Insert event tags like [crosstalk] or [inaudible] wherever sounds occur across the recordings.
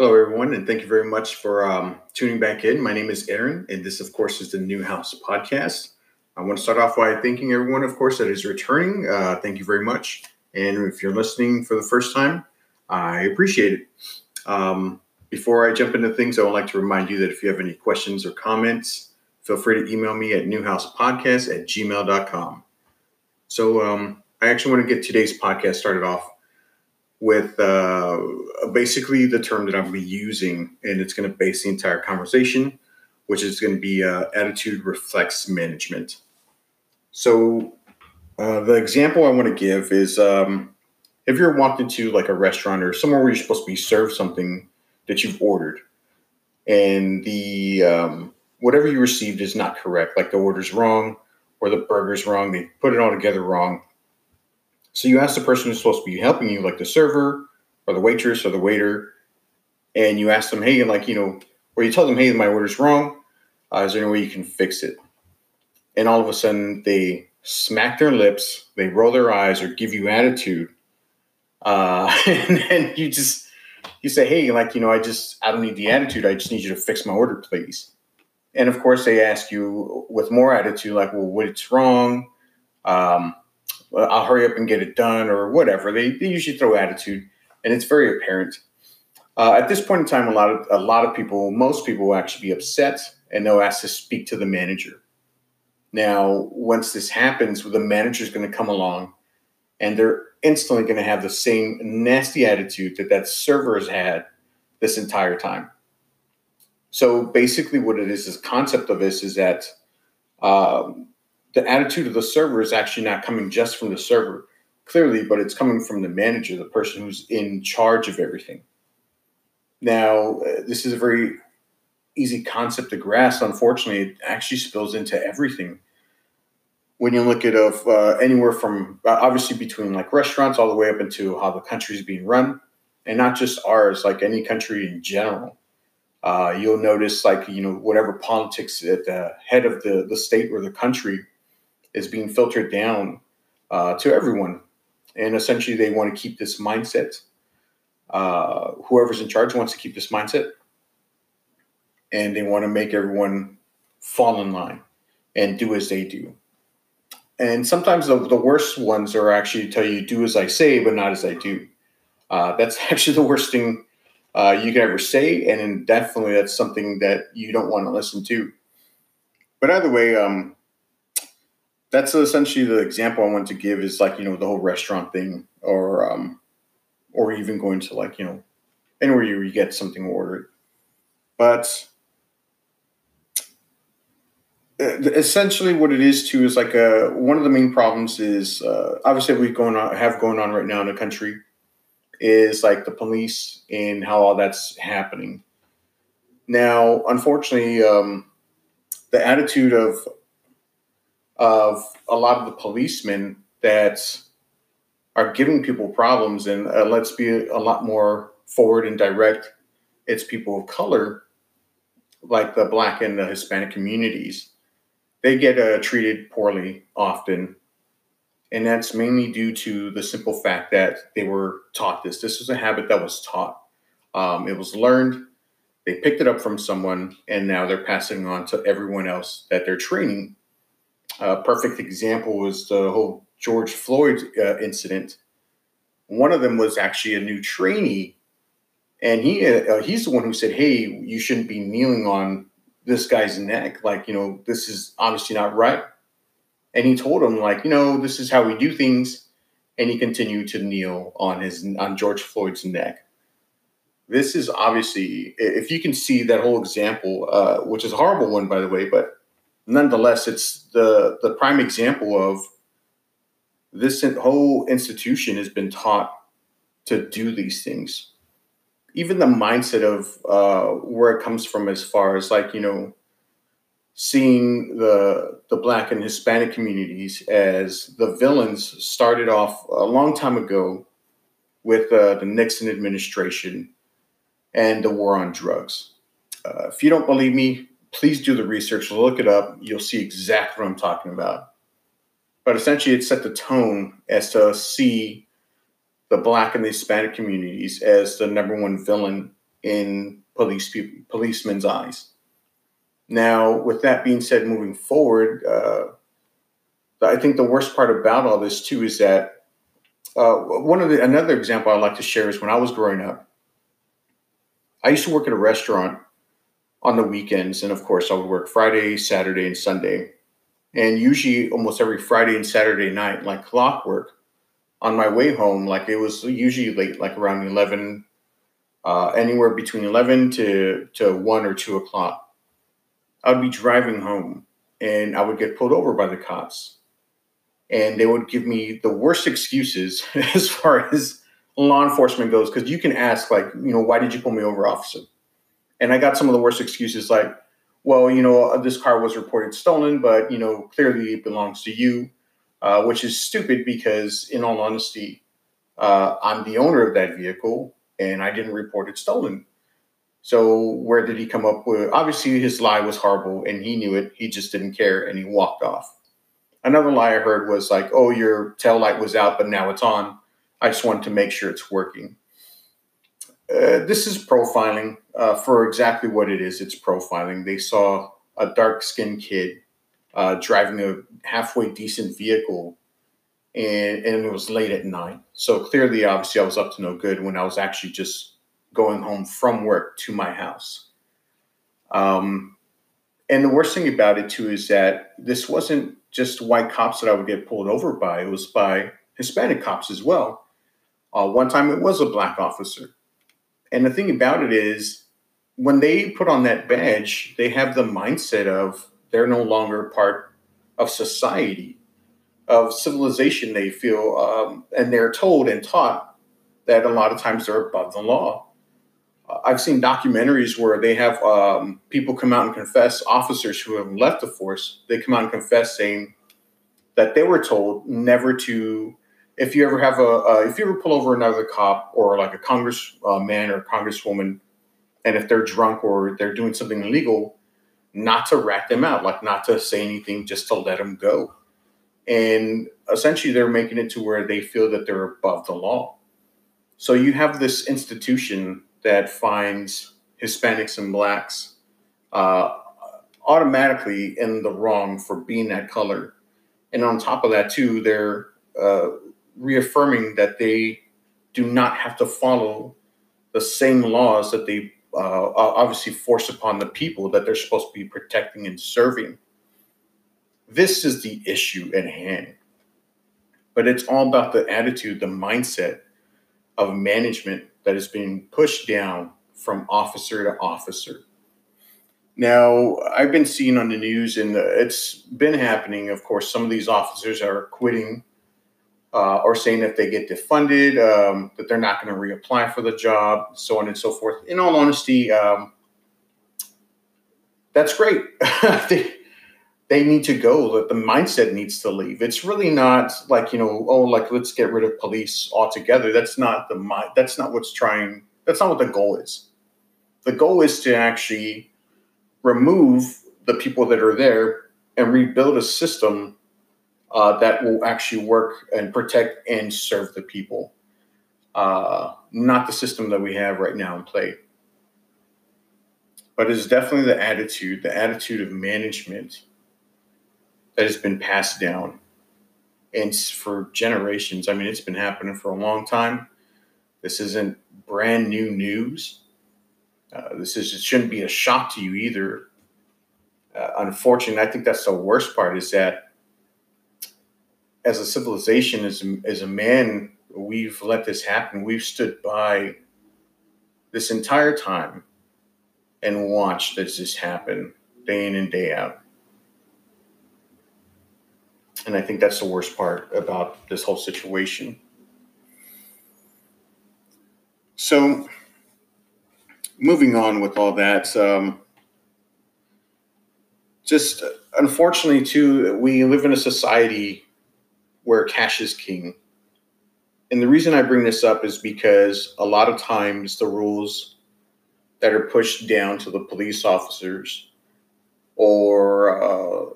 Hello, everyone, and thank you very much for um, tuning back in. My name is Aaron, and this, of course, is the New House Podcast. I want to start off by thanking everyone, of course, that is returning. Uh, thank you very much. And if you're listening for the first time, I appreciate it. Um, before I jump into things, I would like to remind you that if you have any questions or comments, feel free to email me at newhousepodcast at gmail.com. So um, I actually want to get today's podcast started off with uh, basically the term that I'm going to be using, and it's going to base the entire conversation, which is going to be uh, attitude reflects management. So, uh, the example I want to give is um, if you're walking to like a restaurant or somewhere where you're supposed to be served something that you've ordered, and the um, whatever you received is not correct, like the order's wrong or the burger's wrong, they put it all together wrong so you ask the person who's supposed to be helping you, like the server or the waitress or the waiter, and you ask them, hey, and like, you know, or you tell them, hey, my order's wrong. Uh, is there any way you can fix it? And all of a sudden they smack their lips, they roll their eyes or give you attitude. Uh, [laughs] and then you just, you say, hey, like, you know, I just, I don't need the attitude. I just need you to fix my order, please. And of course, they ask you with more attitude, like, well, what's wrong? Um, I'll hurry up and get it done or whatever. They, they usually throw attitude, and it's very apparent. Uh, at this point in time, a lot of a lot of people, most people, will actually be upset, and they'll ask to speak to the manager. Now, once this happens, the manager is going to come along, and they're instantly going to have the same nasty attitude that that server has had this entire time. So basically, what it is, this concept of this is that um, the attitude of the server is actually not coming just from the server, clearly, but it's coming from the manager, the person who's in charge of everything. Now, uh, this is a very easy concept to grasp. Unfortunately, it actually spills into everything. When you look at of uh, anywhere from uh, obviously between like restaurants all the way up into how the country is being run, and not just ours, like any country in general. Uh, you'll notice like you know whatever politics at the head of the the state or the country is being filtered down uh, to everyone. And essentially, they want to keep this mindset. Uh, whoever's in charge wants to keep this mindset. And they want to make everyone fall in line and do as they do. And sometimes the, the worst ones are actually tell you, do as I say, but not as I do. Uh, that's [laughs] actually the worst thing uh, you can ever say. And definitely that's something that you don't want to listen to. But either way, um, that's essentially the example I want to give is like you know the whole restaurant thing, or um, or even going to like you know anywhere you get something ordered, but uh, essentially what it is too is like uh, one of the main problems is uh, obviously we going on have going on right now in the country is like the police and how all that's happening. Now, unfortunately, um, the attitude of of a lot of the policemen that are giving people problems. And uh, let's be a lot more forward and direct. It's people of color, like the Black and the Hispanic communities. They get uh, treated poorly often. And that's mainly due to the simple fact that they were taught this. This was a habit that was taught. Um, it was learned. They picked it up from someone, and now they're passing on to everyone else that they're training a perfect example was the whole George Floyd uh, incident. One of them was actually a new trainee, and he uh, he's the one who said, "Hey, you shouldn't be kneeling on this guy's neck. Like, you know, this is obviously not right." And he told him, like, you know, this is how we do things, and he continued to kneel on his on George Floyd's neck. This is obviously, if you can see that whole example, uh, which is a horrible one, by the way, but nonetheless, it's the the prime example of this whole institution has been taught to do these things. Even the mindset of uh, where it comes from, as far as like you know, seeing the the black and Hispanic communities as the villains started off a long time ago with uh, the Nixon administration and the war on drugs. Uh, if you don't believe me, please do the research, look it up. You'll see exactly what I'm talking about. But essentially, it set the tone as to see the Black and the Hispanic communities as the number one villain in police policemen's eyes. Now, with that being said, moving forward, uh, I think the worst part about all this too is that uh, one of the another example I'd like to share is when I was growing up. I used to work at a restaurant on the weekends, and of course, I would work Friday, Saturday, and Sunday. And usually, almost every Friday and Saturday night, like clockwork, on my way home, like it was usually late, like around eleven, uh, anywhere between eleven to to one or two o'clock. I would be driving home, and I would get pulled over by the cops and they would give me the worst excuses [laughs] as far as law enforcement goes because you can ask like you know why did you pull me over officer and i got some of the worst excuses like well you know this car was reported stolen but you know clearly it belongs to you uh, which is stupid because in all honesty uh, i'm the owner of that vehicle and i didn't report it stolen so where did he come up with obviously his lie was horrible and he knew it he just didn't care and he walked off Another lie I heard was like, oh, your tail light was out, but now it's on. I just wanted to make sure it's working. Uh, this is profiling uh, for exactly what it is. It's profiling. They saw a dark skinned kid uh, driving a halfway decent vehicle, and, and it was late at night. So clearly, obviously, I was up to no good when I was actually just going home from work to my house. Um, and the worst thing about it, too, is that this wasn't just white cops that I would get pulled over by. It was by Hispanic cops as well. Uh, one time it was a black officer. And the thing about it is, when they put on that badge, they have the mindset of they're no longer part of society, of civilization, they feel. Um, and they're told and taught that a lot of times they're above the law. I've seen documentaries where they have um, people come out and confess, officers who have left the force, they come out and confess saying that they were told never to, if you ever have a, uh, if you ever pull over another cop or like a congressman or congresswoman, and if they're drunk or they're doing something illegal, not to rat them out, like not to say anything, just to let them go. And essentially, they're making it to where they feel that they're above the law. So you have this institution that finds Hispanics and blacks uh, automatically in the wrong for being that color. And on top of that, too, they're uh, reaffirming that they do not have to follow the same laws that they uh, obviously force upon the people that they're supposed to be protecting and serving. This is the issue at hand. But it's all about the attitude, the mindset of management that is being pushed down from officer to officer. Now, I've been seeing on the news, and it's been happening. Of course, some of these officers are quitting uh, or saying if they get defunded, um, that they're not going to reapply for the job, so on and so forth. In all honesty, um, that's great. [laughs] they need to go that the mindset needs to leave it's really not like you know oh like let's get rid of police altogether that's not the that's not what's trying that's not what the goal is the goal is to actually remove the people that are there and rebuild a system uh, that will actually work and protect and serve the people uh, not the system that we have right now in play but it's definitely the attitude the attitude of management that has been passed down and for generations. I mean, it's been happening for a long time. This isn't brand new news. Uh, this is it shouldn't be a shock to you either. Uh, unfortunately, I think that's the worst part is that as a civilization, as a, as a man, we've let this happen. We've stood by this entire time and watched this happen day in and day out and I think that's the worst part about this whole situation. So, moving on with all that, um, just unfortunately, too, we live in a society where cash is king. And the reason I bring this up is because a lot of times the rules that are pushed down to the police officers or uh,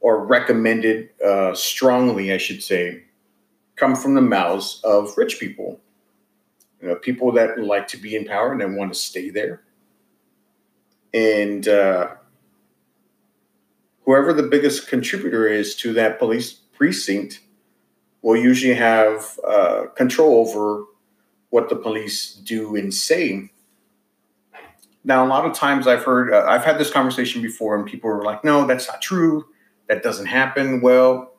or recommended uh, strongly, I should say, come from the mouths of rich people. you know, people that like to be in power and then want to stay there. And uh, whoever the biggest contributor is to that police precinct will usually have uh, control over what the police do and say. Now, a lot of times I've heard, uh, I've had this conversation before, and people are like, no, that's not true. That doesn't happen. Well,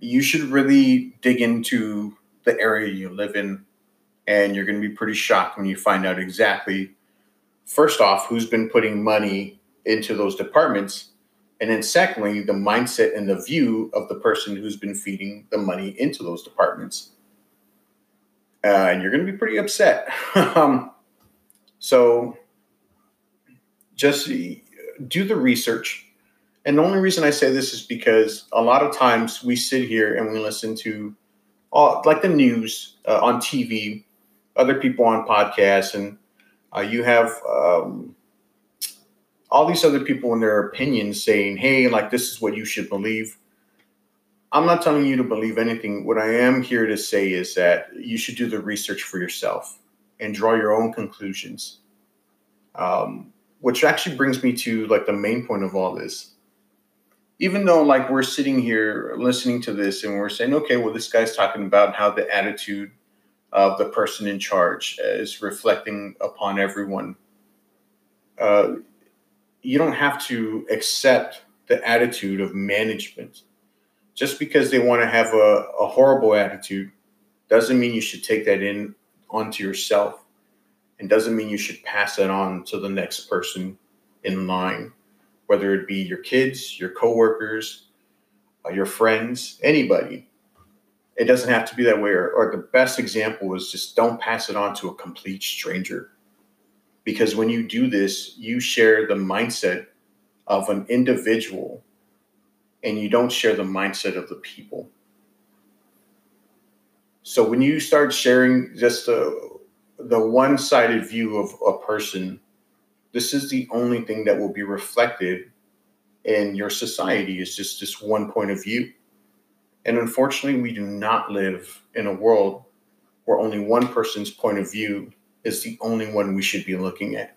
you should really dig into the area you live in, and you're going to be pretty shocked when you find out exactly, first off, who's been putting money into those departments. And then, secondly, the mindset and the view of the person who's been feeding the money into those departments uh, and you're going to be pretty upset. [laughs] um, so just do the research. And the only reason I say this is because a lot of times we sit here and we listen to all, like the news uh, on TV, other people on podcasts, and uh, you have um, all these other people in their opinions saying, hey, like this is what you should believe. I'm not telling you to believe anything. What I am here to say is that you should do the research for yourself and draw your own conclusions. Um, which actually brings me to like the main point of all this. Even though like we're sitting here listening to this and we're saying, okay, well, this guy's talking about how the attitude of the person in charge is reflecting upon everyone. Uh, you don't have to accept the attitude of management. Just because they want to have a, a horrible attitude doesn't mean you should take that in onto yourself. And doesn't mean you should pass that on to the next person in line whether it be your kids your coworkers uh, your friends anybody. It doesn't have to be that way. Or, or the best example is just don't pass it on to a complete stranger because when you do this you share the mindset of an individual and you don't share the mindset of the people. So when you start sharing just the the one-sided view of a person, this is the only thing that will be reflected in your society is just this one point of view. And unfortunately, we do not live in a world where only one person's point of view is the only one we should be looking at.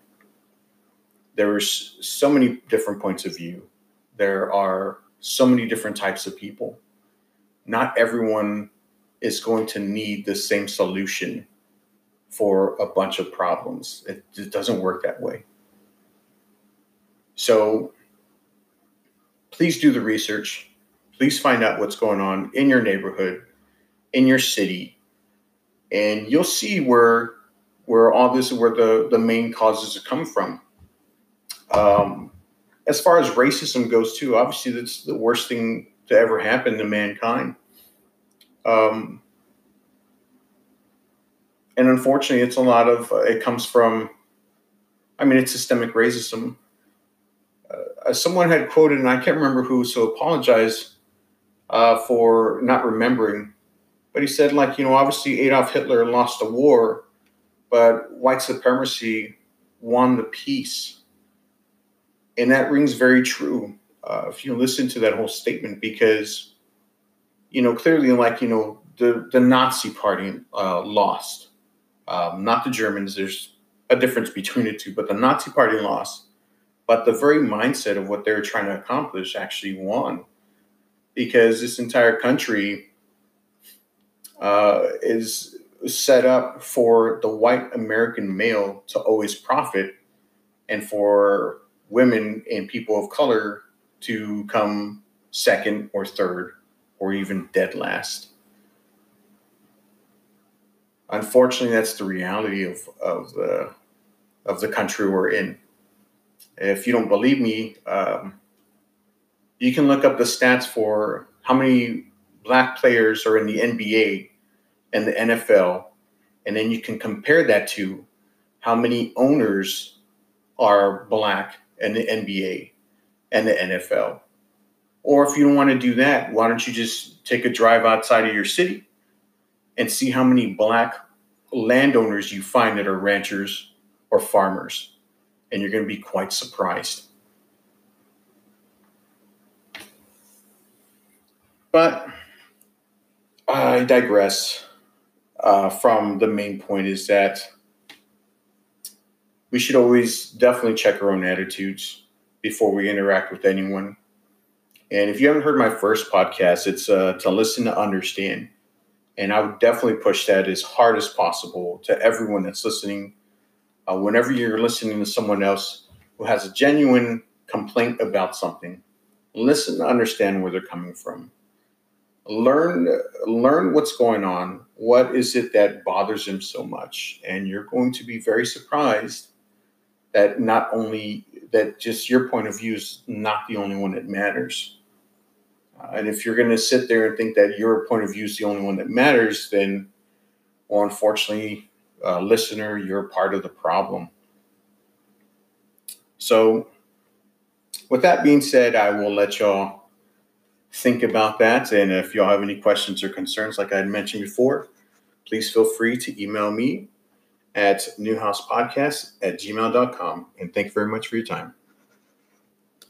There are so many different points of view. There are so many different types of people. Not everyone is going to need the same solution for a bunch of problems. It, it doesn't work that way. So please do the research. Please find out what's going on in your neighborhood, in your city, and you'll see where where all this where the the main causes coming from. Um, as far as racism goes, too, obviously that's the worst thing to ever happen to mankind. Um, and unfortunately, it's a lot of uh, it comes from. I mean, it's systemic racism. Uh, someone had quoted, and I can't remember who, so apologize uh, for not remembering. But he said, like, you know, obviously Adolf Hitler lost the war, but white supremacy won the peace. And that rings very true uh, if you listen to that whole statement because you know clearly like you know the the nazi party uh, lost. Um, not the germans there's a difference between the two but the nazi party lost. But the very mindset of what they were trying to accomplish actually won. Because this entire country uh, is set up for the white american male to always profit and for women and people of color to come second or third or even dead last. Unfortunately, that's the reality of, of the of the country we're in. If you don't believe me, um, you can look up the stats for how many black players are in the NBA and the NFL, and then you can compare that to how many owners are black in the NBA and the NFL. Or if you don't want to do that, why don't you just take a drive outside of your city and see how many black landowners you find that are ranchers or farmers? And you're going to be quite surprised. But I digress. Uh, from the main point is that we should always definitely check our own attitudes before we interact with anyone. And if you haven't heard my first podcast, it's uh, to listen to understand. And I would definitely push that as hard as possible to everyone that's listening. Uh, whenever you're listening to someone else who has a genuine complaint about something, listen to understand where they're coming from. Learn learn what's going on. What is it that bothers them so much? And you're going to be very surprised that not only that just your point of view is not the only one that matters. Uh, and if you're going to sit there and think that your point of view is the only one that matters, then, well, unfortunately, uh, listener, you're part of the problem. So, with that being said, I will let y'all think about that. And if y'all have any questions or concerns, like I had mentioned before, please feel free to email me at newhousepodcast at gmail.com. And thank you very much for your time.